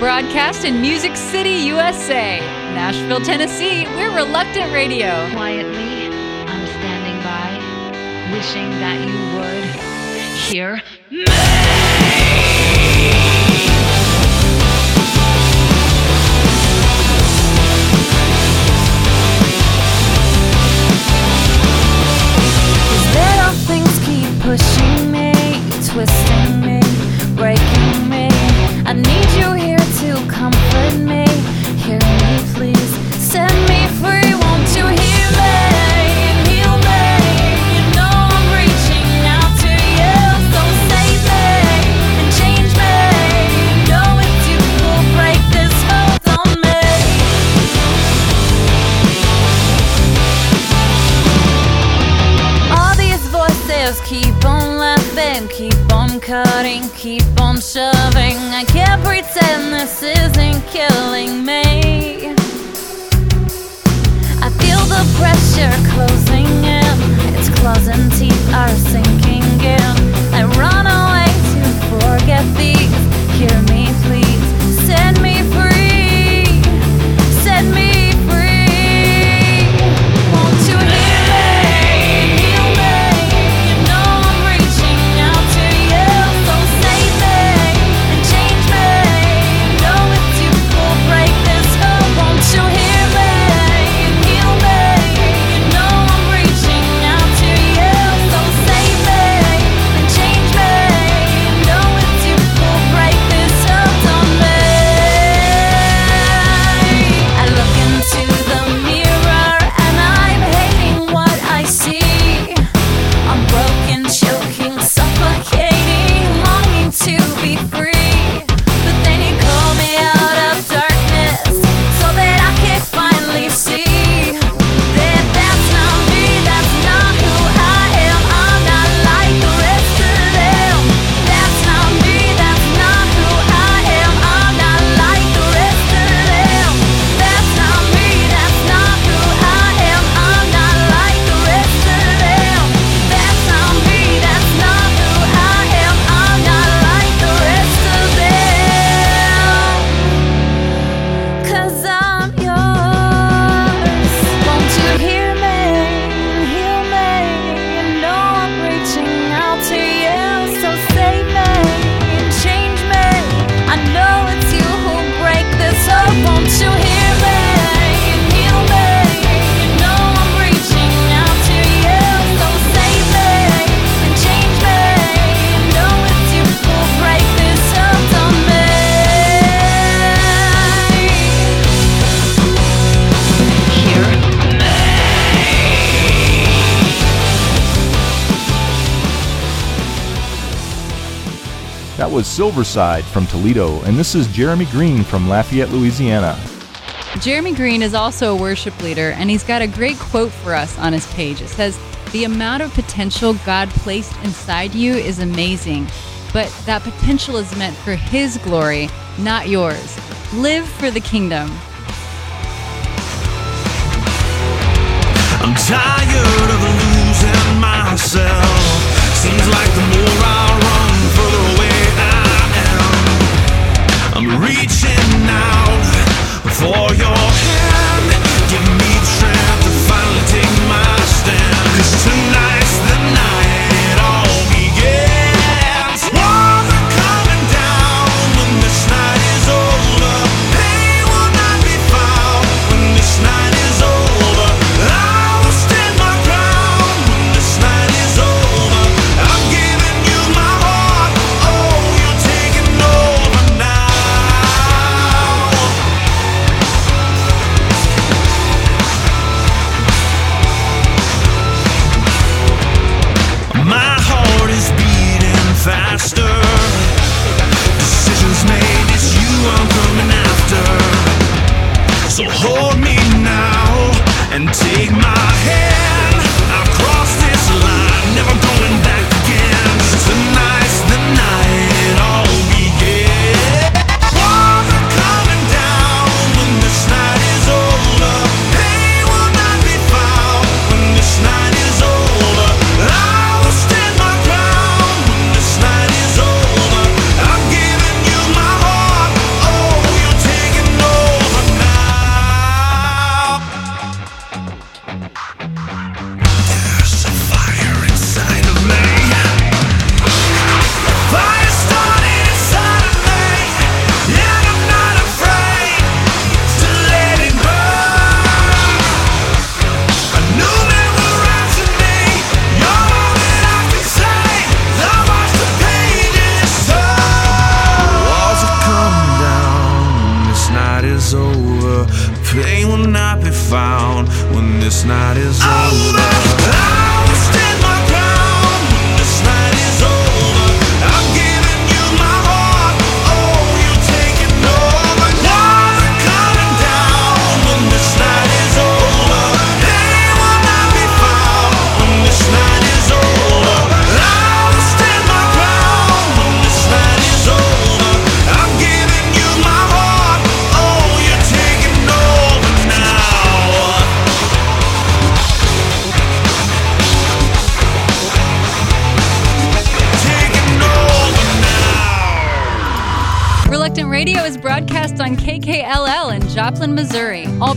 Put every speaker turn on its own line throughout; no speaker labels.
broadcast in Music City, USA. Nashville, Tennessee, we're Reluctant Radio.
Quietly, I'm standing by, wishing that you would hear me.
Little things keep pushing me, twisting me. comfort me. Hear me, please. Send I'm cutting, keep on shoving. I can't pretend this isn't killing me. I feel the pressure closing in, its claws and teeth are sinking in. I run away to forget these. Hear me.
was Silverside from Toledo, and this is Jeremy Green from Lafayette, Louisiana.
Jeremy Green is also a worship leader, and he's got a great quote for us on his page. It says, The amount of potential God placed inside you is amazing, but that potential is meant for His glory, not yours. Live for the kingdom.
I'm tired of losing myself. Seems like the more I run, reaching out for your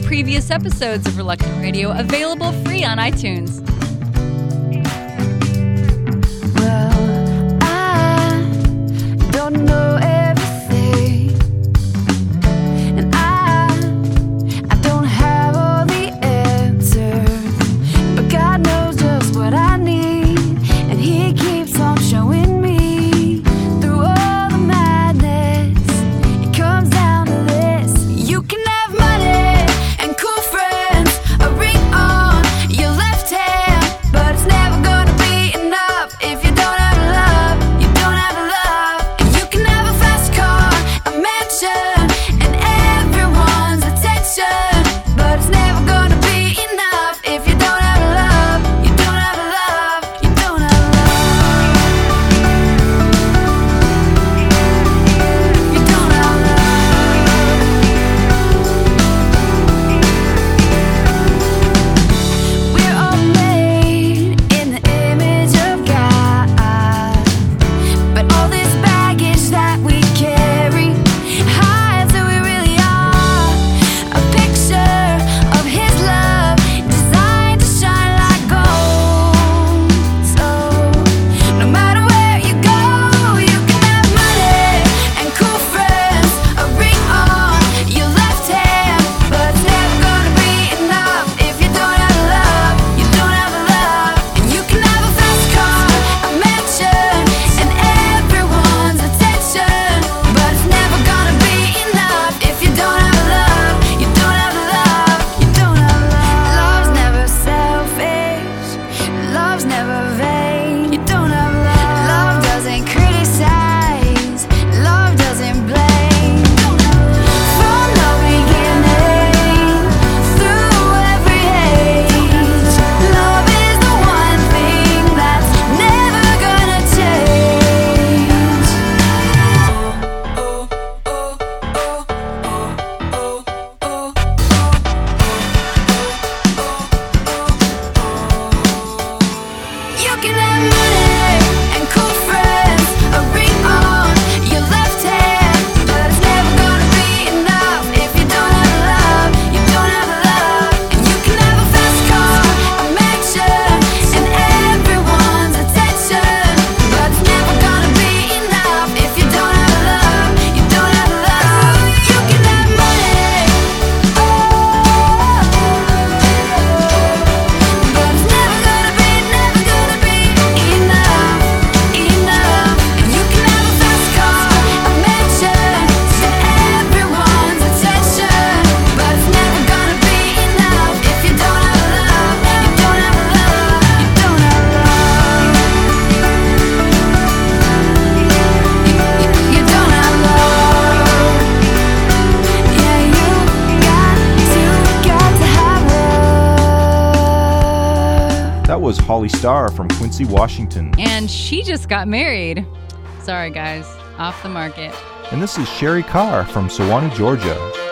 previous episodes of Reluctant Radio available free on iTunes.
Holly Starr from Quincy, Washington.
And she just got married. Sorry, guys, off the market.
And this is Sherry Carr from Suwanee, Georgia.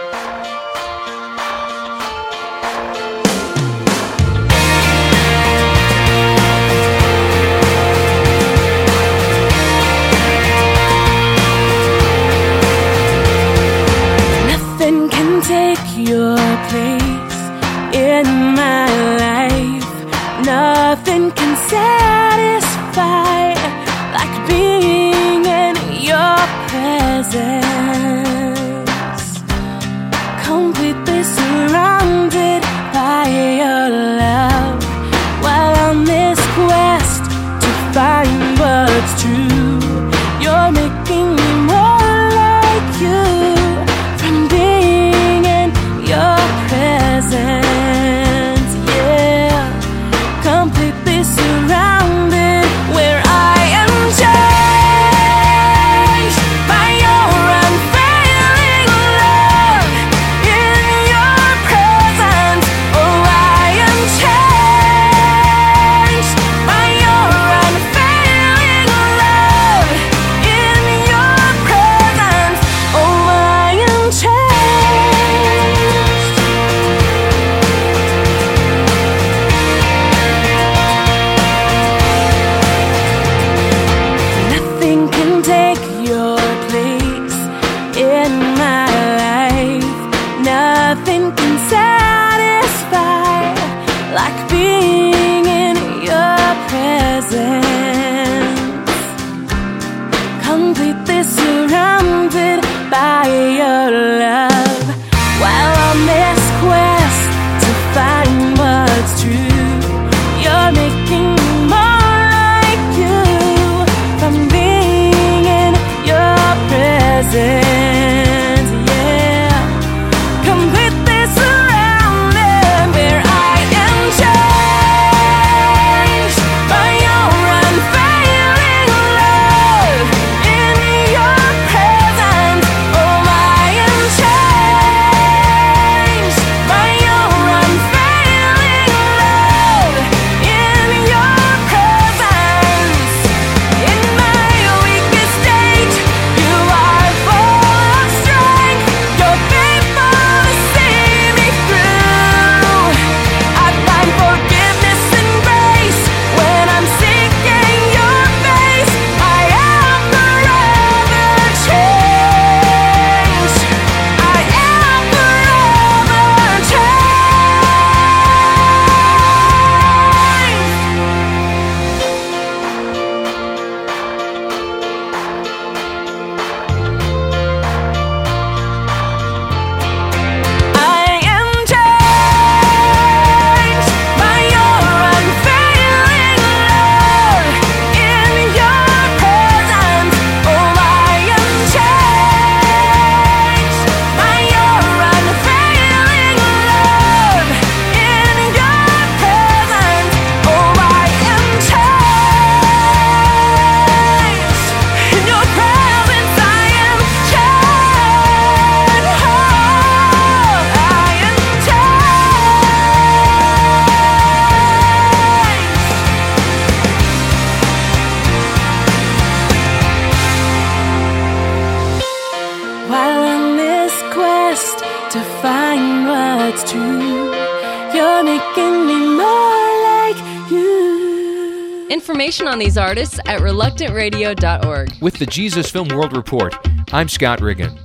Information on these artists at reluctantradio.org.
With the Jesus Film World Report, I'm Scott Riggin.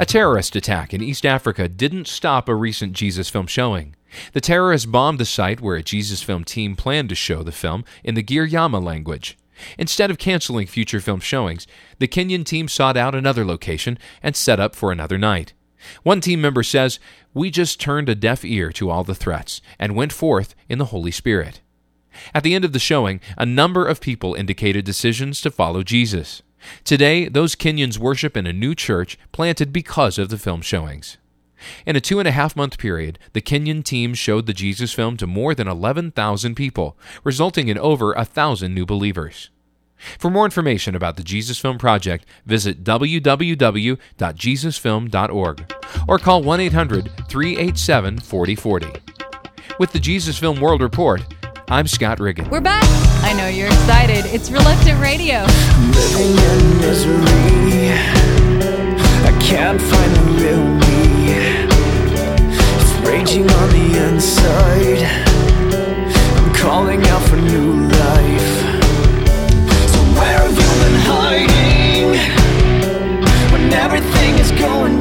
A terrorist attack in East Africa didn't stop a recent Jesus film showing. The terrorists bombed the site where a Jesus film team planned to show the film in the Giryama language. Instead of canceling future film showings, the Kenyan team sought out another location and set up for another night. One team member says, We just turned a deaf ear to all the threats and went forth in the Holy Spirit. At the end of the showing, a number of people indicated decisions to follow Jesus. Today, those Kenyans worship in a new church planted because of the film showings. In a two and a half month period, the Kenyan team showed the Jesus film to more than 11,000 people, resulting in over a thousand new believers. For more information about the Jesus Film Project, visit www.jesusfilm.org or call 1 800 387 4040. With the Jesus Film World Report, I'm Scott Riggin.
We're back. I know you're excited. It's Reluctant Radio.
Living in misery. I can't find the real me. It's raging on the inside. I'm calling out for new life. So where have you been hiding when everything is going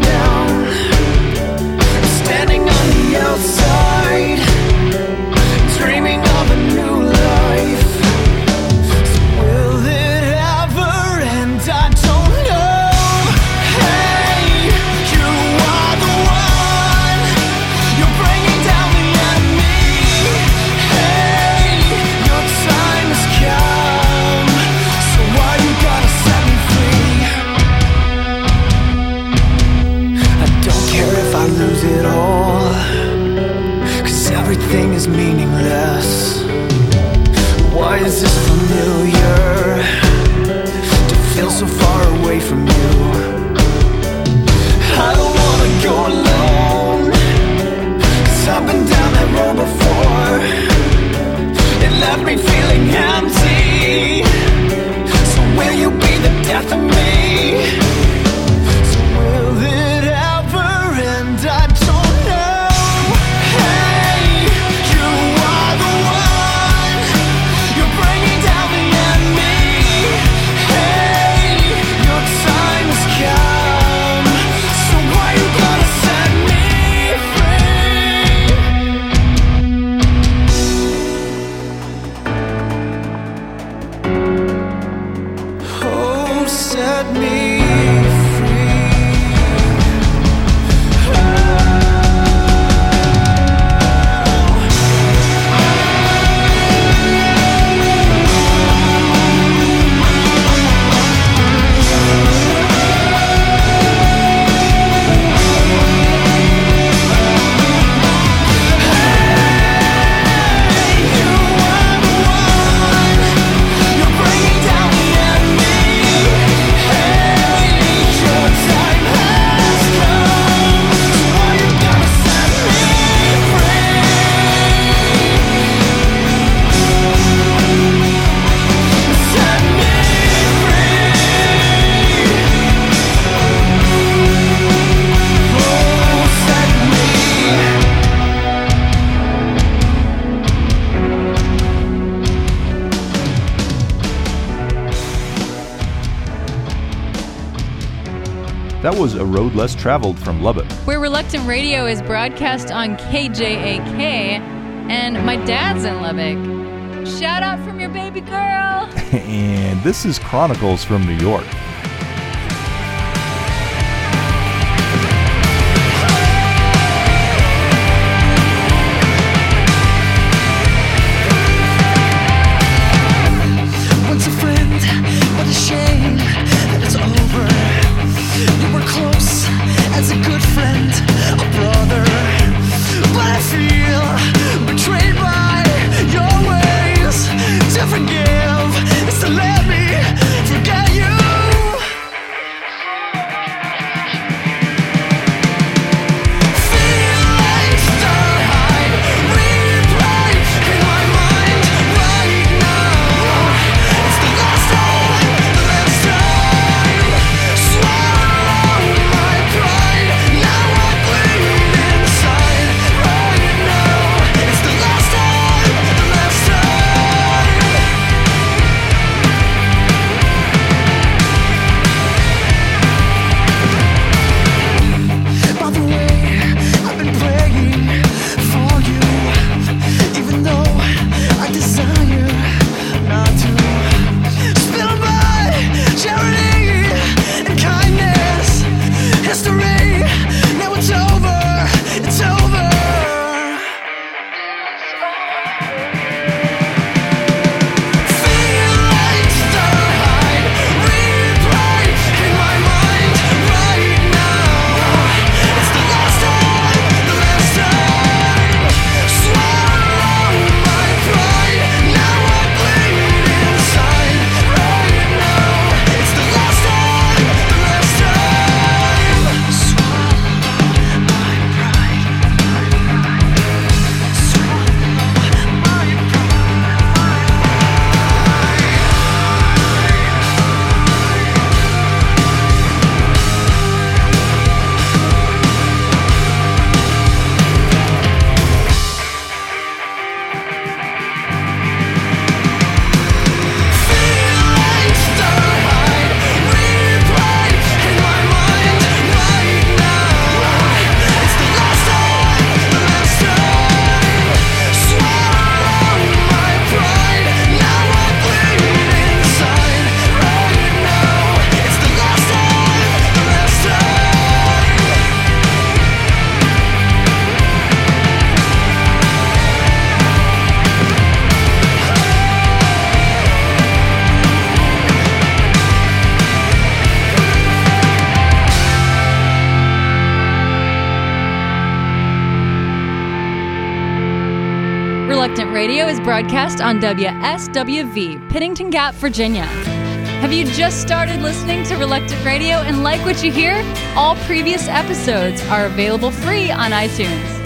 be
Road Less Traveled from Lubbock.
Where Reluctant Radio is broadcast on KJAK, and my dad's in Lubbock. Shout out from your baby girl.
and this is Chronicles from New York.
on WSWV, Pennington Gap, Virginia. Have you just started listening to Reluctant Radio and like what you hear? All previous episodes are available free on iTunes.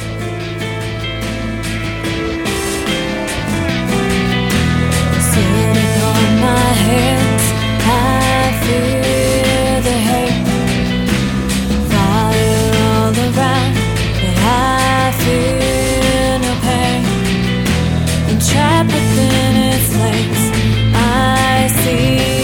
Hurt. Follow the ride that I place I see.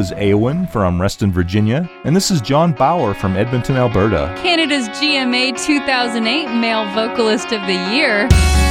is Awen from Reston, Virginia, and this is Jon Bauer from Edmonton, Alberta.
Canada's GMA 2008 Male Vocalist of the Year.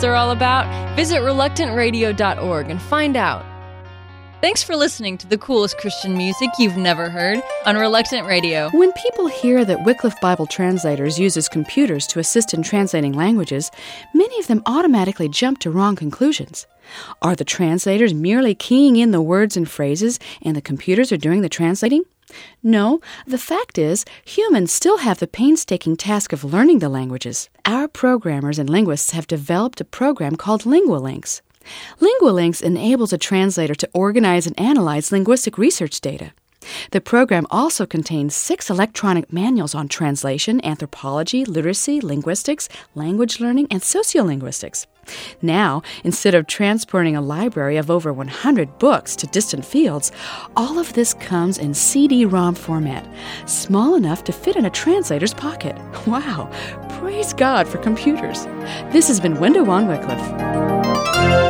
Artists are all about? Visit reluctantradio.org and find out.
Thanks for listening to the coolest Christian music you've never heard on Reluctant Radio.
When people hear that Wycliffe Bible Translators uses computers to assist in translating languages, many of them automatically jump to wrong conclusions. Are the translators merely keying in the words and phrases and the computers are doing the translating? No, the fact is, humans still have the painstaking task of learning the languages. Our programmers and linguists have developed a program called LinguaLinks. LinguaLinks enables a translator to organize and analyze linguistic research data. The program also contains six electronic manuals on translation, anthropology, literacy, linguistics, language learning, and sociolinguistics. Now, instead of transporting a library of over 100 books to distant fields, all of this comes in CD ROM format, small enough to fit in a translator's pocket. Wow! Praise God for computers. This has been Window on Wycliffe.